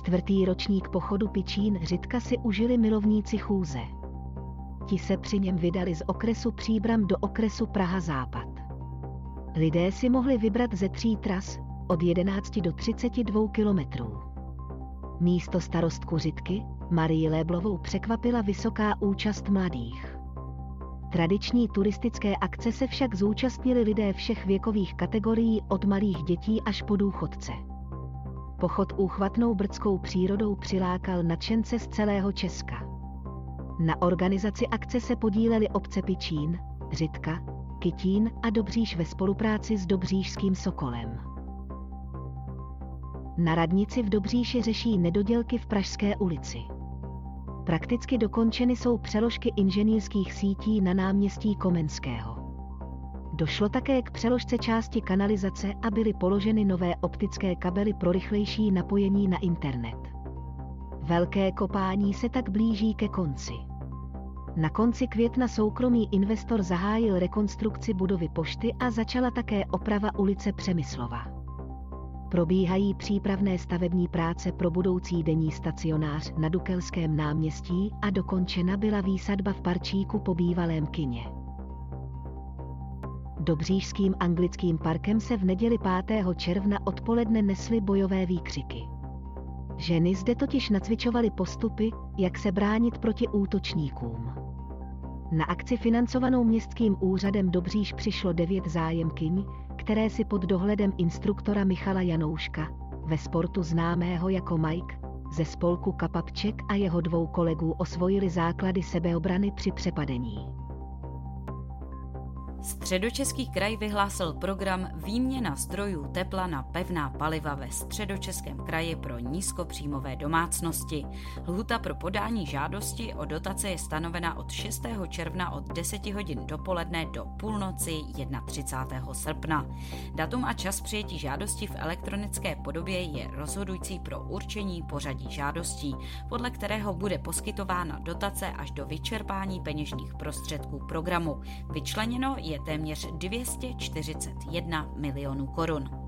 Čtvrtý ročník pochodu Pičín Řitka si užili milovníci chůze. Ti se při něm vydali z okresu Příbram do okresu Praha Západ. Lidé si mohli vybrat ze tří tras od 11 do 32 kilometrů. Místo starostku Řitky, Marii Léblovou překvapila vysoká účast mladých. Tradiční turistické akce se však zúčastnili lidé všech věkových kategorií od malých dětí až po důchodce. Pochod úchvatnou brdskou přírodou přilákal nadšence z celého Česka. Na organizaci akce se podíleli obce Pičín, Řitka, Kytín a Dobříš ve spolupráci s Dobříšským Sokolem. Na radnici v Dobříši řeší nedodělky v Pražské ulici. Prakticky dokončeny jsou přeložky inženýrských sítí na náměstí Komenského. Došlo také k přeložce části kanalizace a byly položeny nové optické kabely pro rychlejší napojení na internet. Velké kopání se tak blíží ke konci. Na konci května soukromý investor zahájil rekonstrukci budovy pošty a začala také oprava ulice Přemyslova. Probíhají přípravné stavební práce pro budoucí denní stacionář na Dukelském náměstí a dokončena byla výsadba v parčíku po bývalém kině. Dobřížským anglickým parkem se v neděli 5. června odpoledne nesly bojové výkřiky. Ženy zde totiž nacvičovaly postupy, jak se bránit proti útočníkům. Na akci financovanou městským úřadem Dobříž přišlo devět zájemkyň, které si pod dohledem instruktora Michala Janouška, ve sportu známého jako Mike, ze spolku Kapapček a jeho dvou kolegů osvojili základy sebeobrany při přepadení. Středočeský kraj vyhlásil program Výměna zdrojů tepla na pevná paliva ve středočeském kraji pro nízkopříjmové domácnosti. Lhuta pro podání žádosti o dotace je stanovena od 6. června od 10 hodin dopoledne do půlnoci 31. srpna. Datum a čas přijetí žádosti v elektronické podobě je rozhodující pro určení pořadí žádostí, podle kterého bude poskytována dotace až do vyčerpání peněžních prostředků programu. Vyčleněno je je téměř 241 milionů korun.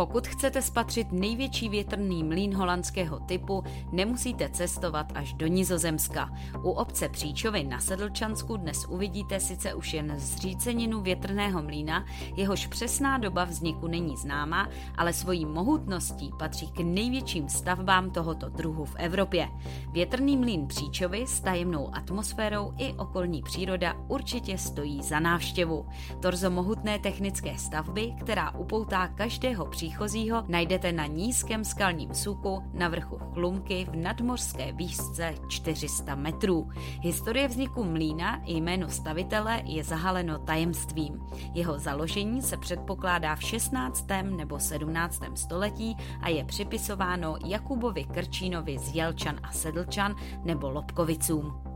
Pokud chcete spatřit největší větrný mlín holandského typu, nemusíte cestovat až do Nizozemska. U obce Příčovy na Sedlčansku dnes uvidíte sice už jen zříceninu větrného mlína, jehož přesná doba vzniku není známa, ale svojí mohutností patří k největším stavbám tohoto druhu v Evropě. Větrný mlín Příčovy s tajemnou atmosférou i okolní příroda určitě stojí za návštěvu. Torzo mohutné technické stavby, která upoutá každého příchodu příchozího najdete na nízkém skalním suku na vrchu Chlumky v nadmořské výšce 400 metrů. Historie vzniku mlína i jméno stavitele je zahaleno tajemstvím. Jeho založení se předpokládá v 16. nebo 17. století a je připisováno Jakubovi Krčínovi z Jelčan a Sedlčan nebo Lobkovicům.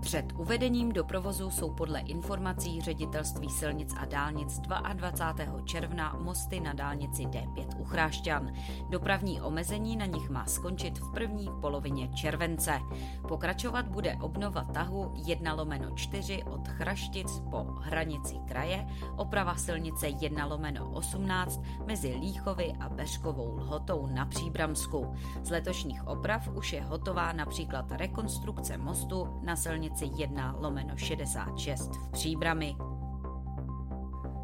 Před uvedením do provozu jsou podle informací ředitelství silnic a dálnic 22. června mosty na dálnici D5 u Chrášťan. Dopravní omezení na nich má skončit v první polovině července. Pokračovat bude obnova tahu 1 lomeno 4 od Chraštic po hranici kraje, oprava silnice 1 lomeno 18 mezi Líchovy a Beřkovou lhotou na Příbramsku. Z letošních oprav už je hotová například rekonstrukce mostu na silnici silnici 1 lomeno 66 v Příbrami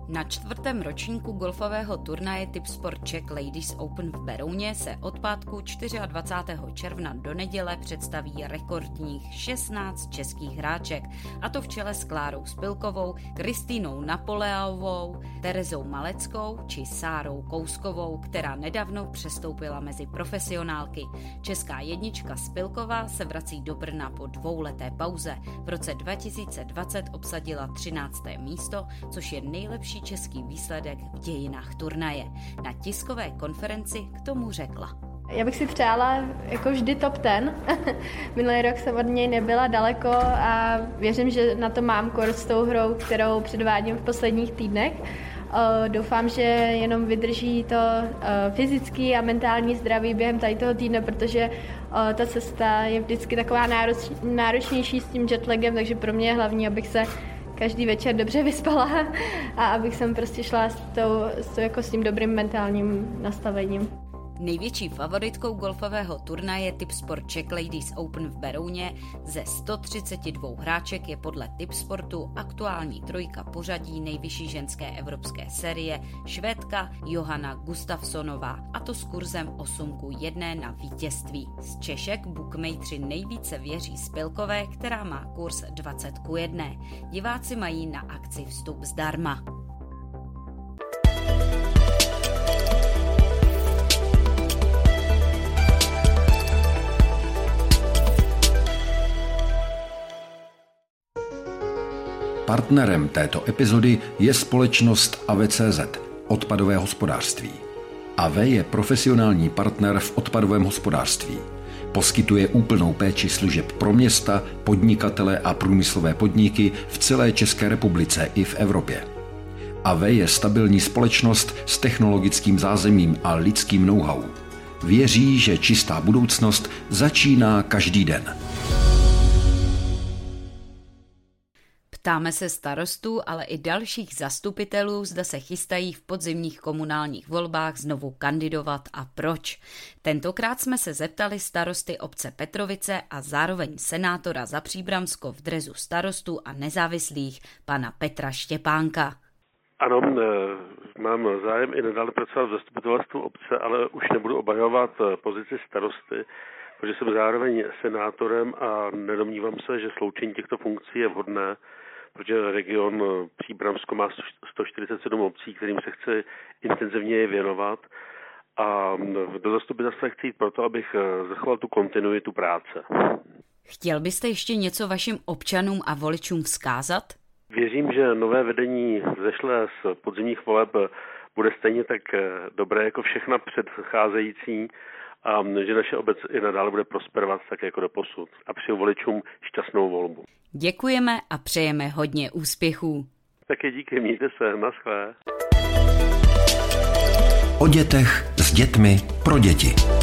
na čtvrtém ročníku golfového turnaje Tipsport Czech Ladies Open v Berouně se od pátku 24. června do neděle představí rekordních 16 českých hráček, a to v čele s Klárou Spilkovou, Kristýnou Napoleovou, Terezou Maleckou či Sárou Kouskovou, která nedávno přestoupila mezi profesionálky. Česká jednička Spilková se vrací do Brna po dvouleté pauze. V roce 2020 obsadila 13. místo, což je nejlepší nejlepší český výsledek v dějinách turnaje. Na tiskové konferenci k tomu řekla. Já bych si přála jako vždy top ten. Minulý rok jsem od něj nebyla daleko a věřím, že na to mám kurz s tou hrou, kterou předvádím v posledních týdnech. Doufám, že jenom vydrží to fyzický a mentální zdraví během tady toho týdne, protože ta cesta je vždycky taková náročnější s tím jetlagem, takže pro mě je hlavní, abych se každý večer dobře vyspala a abych jsem prostě šla s, tou, s, jako s tím dobrým mentálním nastavením. Největší favoritkou golfového turnaje Tipsport Czech Ladies Open v Berouně ze 132 hráček je podle Tipsportu aktuální trojka pořadí nejvyšší ženské evropské série švédka Johanna Gustafsonová a to s kurzem 8 ku 1 na vítězství. Z Češek bookmakeri nejvíce věří Spilkové, která má kurz 20 ku 1. Diváci mají na akci vstup zdarma. Partnerem této epizody je společnost AVCZ, odpadové hospodářství. AV je profesionální partner v odpadovém hospodářství. Poskytuje úplnou péči služeb pro města, podnikatele a průmyslové podniky v celé České republice i v Evropě. AV je stabilní společnost s technologickým zázemím a lidským know-how. Věří, že čistá budoucnost začíná každý den. Ptáme se starostů, ale i dalších zastupitelů, zda se chystají v podzimních komunálních volbách znovu kandidovat a proč. Tentokrát jsme se zeptali starosty obce Petrovice a zároveň senátora za Příbramsko v drezu starostů a nezávislých, pana Petra Štěpánka. Ano, e, mám zájem i nadále pracovat v zastupitelstvu obce, ale už nebudu obhajovat e, pozici starosty, protože jsem zároveň senátorem a nedomnívám se, že sloučení těchto funkcí je vhodné protože region eh, Příbramsko má 147 obcí, kterým se chce intenzivně věnovat a mm, do zastupitelstva chci jít proto, abych eh, zachoval tu kontinuitu práce. Chtěl byste ještě něco vašim občanům a voličům vzkázat? Věřím, že nové vedení zešle z podzimních voleb bude stejně tak eh, dobré jako všechna předcházející a že naše obec i nadále bude prosperovat tak jako do posud. A přeju voličům šťastnou volbu. Děkujeme a přejeme hodně úspěchů. Také díky, mějte se, naschle. O dětech s dětmi pro děti.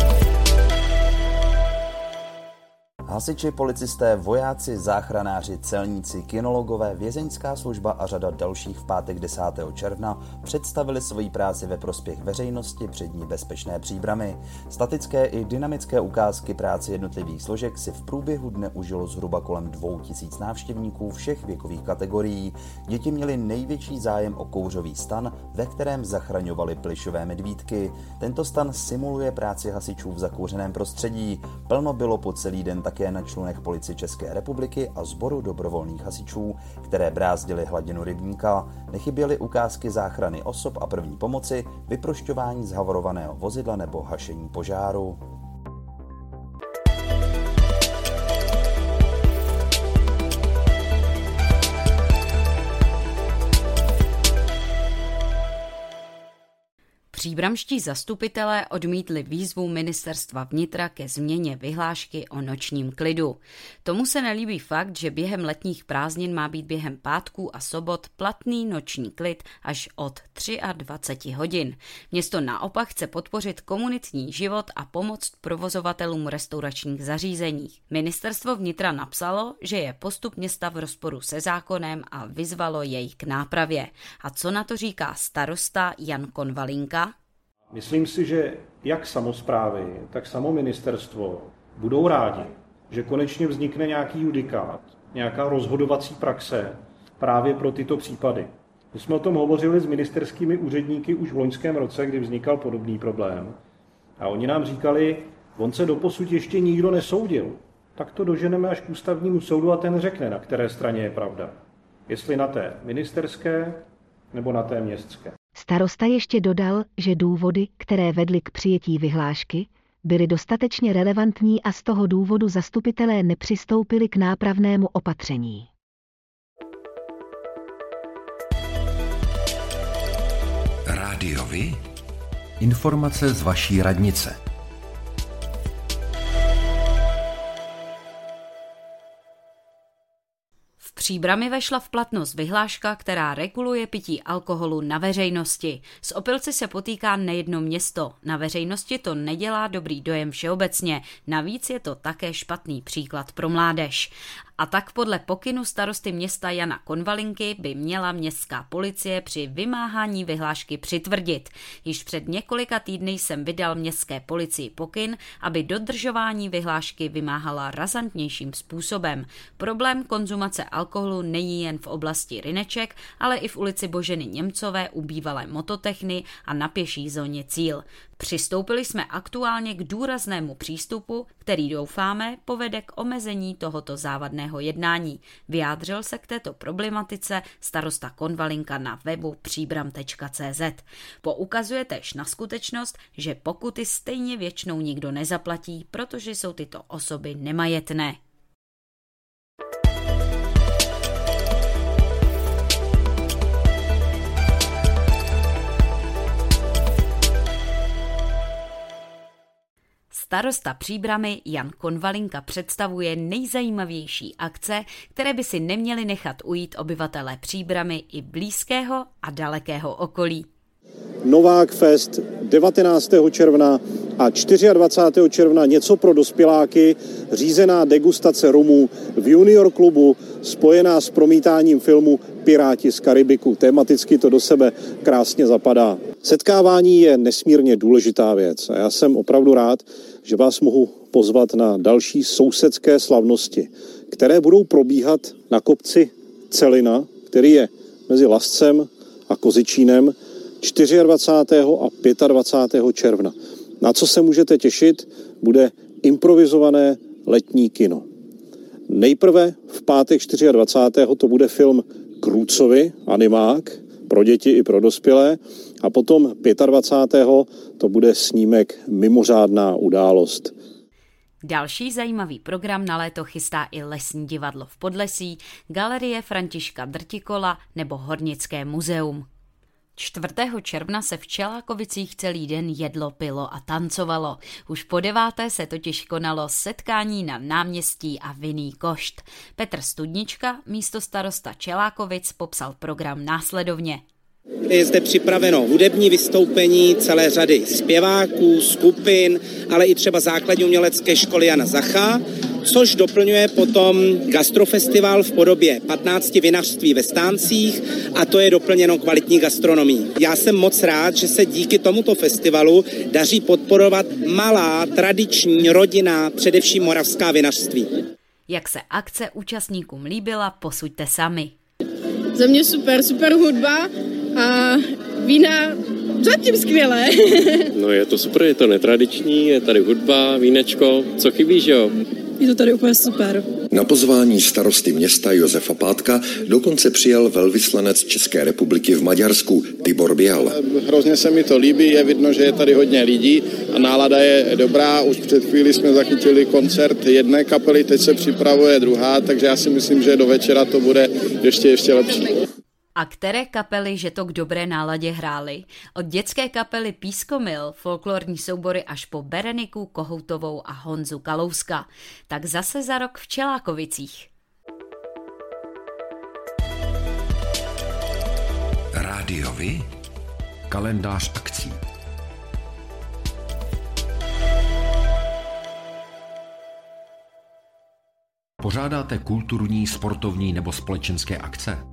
Hasiči, policisté, vojáci, záchranáři, celníci, kinologové, vězeňská služba a řada dalších v pátek 10. června představili svoji práci ve prospěch veřejnosti před ní bezpečné příbramy. Statické i dynamické ukázky práce jednotlivých složek si v průběhu dne užilo zhruba kolem 2000 návštěvníků všech věkových kategorií. Děti měly největší zájem o kouřový stan, ve kterém zachraňovali plišové medvídky. Tento stan simuluje práci hasičů v zakouřeném prostředí. Plno bylo po celý den také také na člunech policie České republiky a sboru dobrovolných hasičů, které brázdily hladinu rybníka. Nechyběly ukázky záchrany osob a první pomoci, vyprošťování zhavorovaného vozidla nebo hašení požáru. Příbramští zastupitelé odmítli výzvu ministerstva vnitra ke změně vyhlášky o nočním klidu. Tomu se nelíbí fakt, že během letních prázdnin má být během pátků a sobot platný noční klid až od 23 hodin. Město naopak chce podpořit komunitní život a pomoct provozovatelům restauračních zařízení. Ministerstvo vnitra napsalo, že je postup města v rozporu se zákonem a vyzvalo jej k nápravě. A co na to říká starosta Jan Konvalinka? Myslím si, že jak samozprávy, tak samo ministerstvo budou rádi, že konečně vznikne nějaký judikát, nějaká rozhodovací praxe právě pro tyto případy. My jsme o tom hovořili s ministerskými úředníky už v loňském roce, kdy vznikal podobný problém. A oni nám říkali, on se doposud ještě nikdo nesoudil. Tak to doženeme až k ústavnímu soudu a ten řekne, na které straně je pravda. Jestli na té ministerské nebo na té městské. Starosta ještě dodal, že důvody, které vedly k přijetí vyhlášky, byly dostatečně relevantní a z toho důvodu zastupitelé nepřistoupili k nápravnému opatření. Rádiovi? Informace z vaší radnice. Příbrami vešla v platnost vyhláška, která reguluje pití alkoholu na veřejnosti. S opilci se potýká nejedno město. Na veřejnosti to nedělá dobrý dojem všeobecně. Navíc je to také špatný příklad pro mládež. A tak podle pokynu starosty města Jana Konvalinky by měla městská policie při vymáhání vyhlášky přitvrdit. Již před několika týdny jsem vydal městské policii pokyn, aby dodržování vyhlášky vymáhala razantnějším způsobem. Problém konzumace alkoholu není jen v oblasti Rineček, ale i v ulici Boženy Němcové u bývalé mototechny a na pěší zóně Cíl. Přistoupili jsme aktuálně k důraznému přístupu, který doufáme povede k omezení tohoto závadného jednání. Vyjádřil se k této problematice starosta Konvalinka na webu příbram.cz. Poukazuje tež na skutečnost, že pokuty stejně většinou nikdo nezaplatí, protože jsou tyto osoby nemajetné. Starosta Příbramy Jan Konvalinka představuje nejzajímavější akce, které by si neměli nechat ujít obyvatelé Příbramy i blízkého a dalekého okolí. Novák Fest 19. června a 24. června něco pro dospěláky, řízená degustace rumů v Junior klubu, spojená s promítáním filmu Piráti z Karibiku. Tematicky to do sebe krásně zapadá. Setkávání je nesmírně důležitá věc a já jsem opravdu rád, že vás mohu pozvat na další sousedské slavnosti, které budou probíhat na kopci Celina, který je mezi Lascem a Kozičínem 24. a 25. června. Na co se můžete těšit, bude improvizované letní kino. Nejprve v pátek 24. to bude film Krůcovi, animák, pro děti i pro dospělé. A potom 25. to bude snímek Mimořádná událost. Další zajímavý program na léto chystá i Lesní divadlo v Podlesí, Galerie Františka Drtikola nebo Hornické muzeum. 4. června se v Čelákovicích celý den jedlo, pilo a tancovalo. Už po deváté se totiž konalo setkání na náměstí a vinný košt. Petr Studnička, místo starosta Čelákovic, popsal program následovně. Je zde připraveno hudební vystoupení celé řady zpěváků, skupin, ale i třeba základní umělecké školy Jana Zacha, což doplňuje potom gastrofestival v podobě 15 vinařství ve stáncích a to je doplněno kvalitní gastronomí. Já jsem moc rád, že se díky tomuto festivalu daří podporovat malá, tradiční, rodina, především moravská vinařství. Jak se akce účastníkům líbila, posuďte sami. Za mě super, super hudba a vína zatím skvělé. no je to super, je to netradiční, je tady hudba, vínečko, co chybí, že jo? Je to tady úplně super. Na pozvání starosty města Josefa Pátka dokonce přijel velvyslanec České republiky v Maďarsku Tibor Bial. Hrozně se mi to líbí, je vidno, že je tady hodně lidí a nálada je dobrá. Už před chvíli jsme zachytili koncert jedné kapely, teď se připravuje druhá, takže já si myslím, že do večera to bude ještě ještě lepší. A které kapely, že to k dobré náladě hrály? Od dětské kapely Pískomil, folklorní soubory až po Bereniku, Kohoutovou a Honzu Kalouska. Tak zase za rok v Čelákovicích. Rádiovi? Kalendář akcí. Pořádáte kulturní, sportovní nebo společenské akce?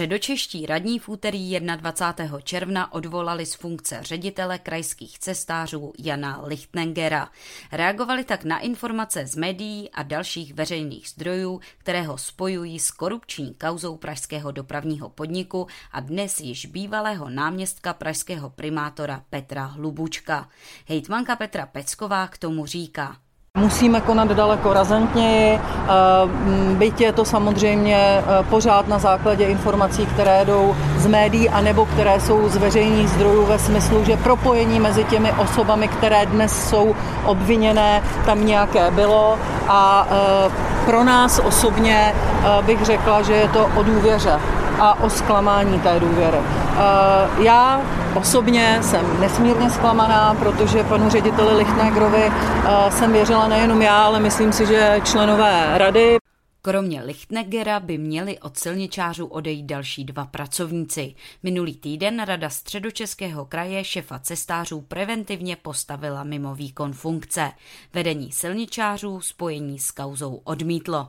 Středočeští radní v úterý 21. června odvolali z funkce ředitele krajských cestářů Jana Lichtnengera. Reagovali tak na informace z médií a dalších veřejných zdrojů, které ho spojují s korupční kauzou pražského dopravního podniku a dnes již bývalého náměstka pražského primátora Petra Hlubučka. Hejtmanka Petra Pecková k tomu říká. Musíme konat daleko razantněji, eh, byť je to samozřejmě eh, pořád na základě informací, které jdou z médií a nebo které jsou z veřejných zdrojů ve smyslu, že propojení mezi těmi osobami, které dnes jsou obviněné, tam nějaké bylo. A eh, pro nás osobně bych řekla, že je to o důvěře a o zklamání té důvěry. Eh, já osobně jsem nesmírně zklamaná, protože panu řediteli Lichtnegrovi eh, jsem věřila nejenom já, ale myslím si, že členové rady. Kromě Lichtnegera by měli od silničářů odejít další dva pracovníci. Minulý týden Rada středočeského kraje šefa cestářů preventivně postavila mimo výkon funkce. Vedení silničářů spojení s kauzou odmítlo.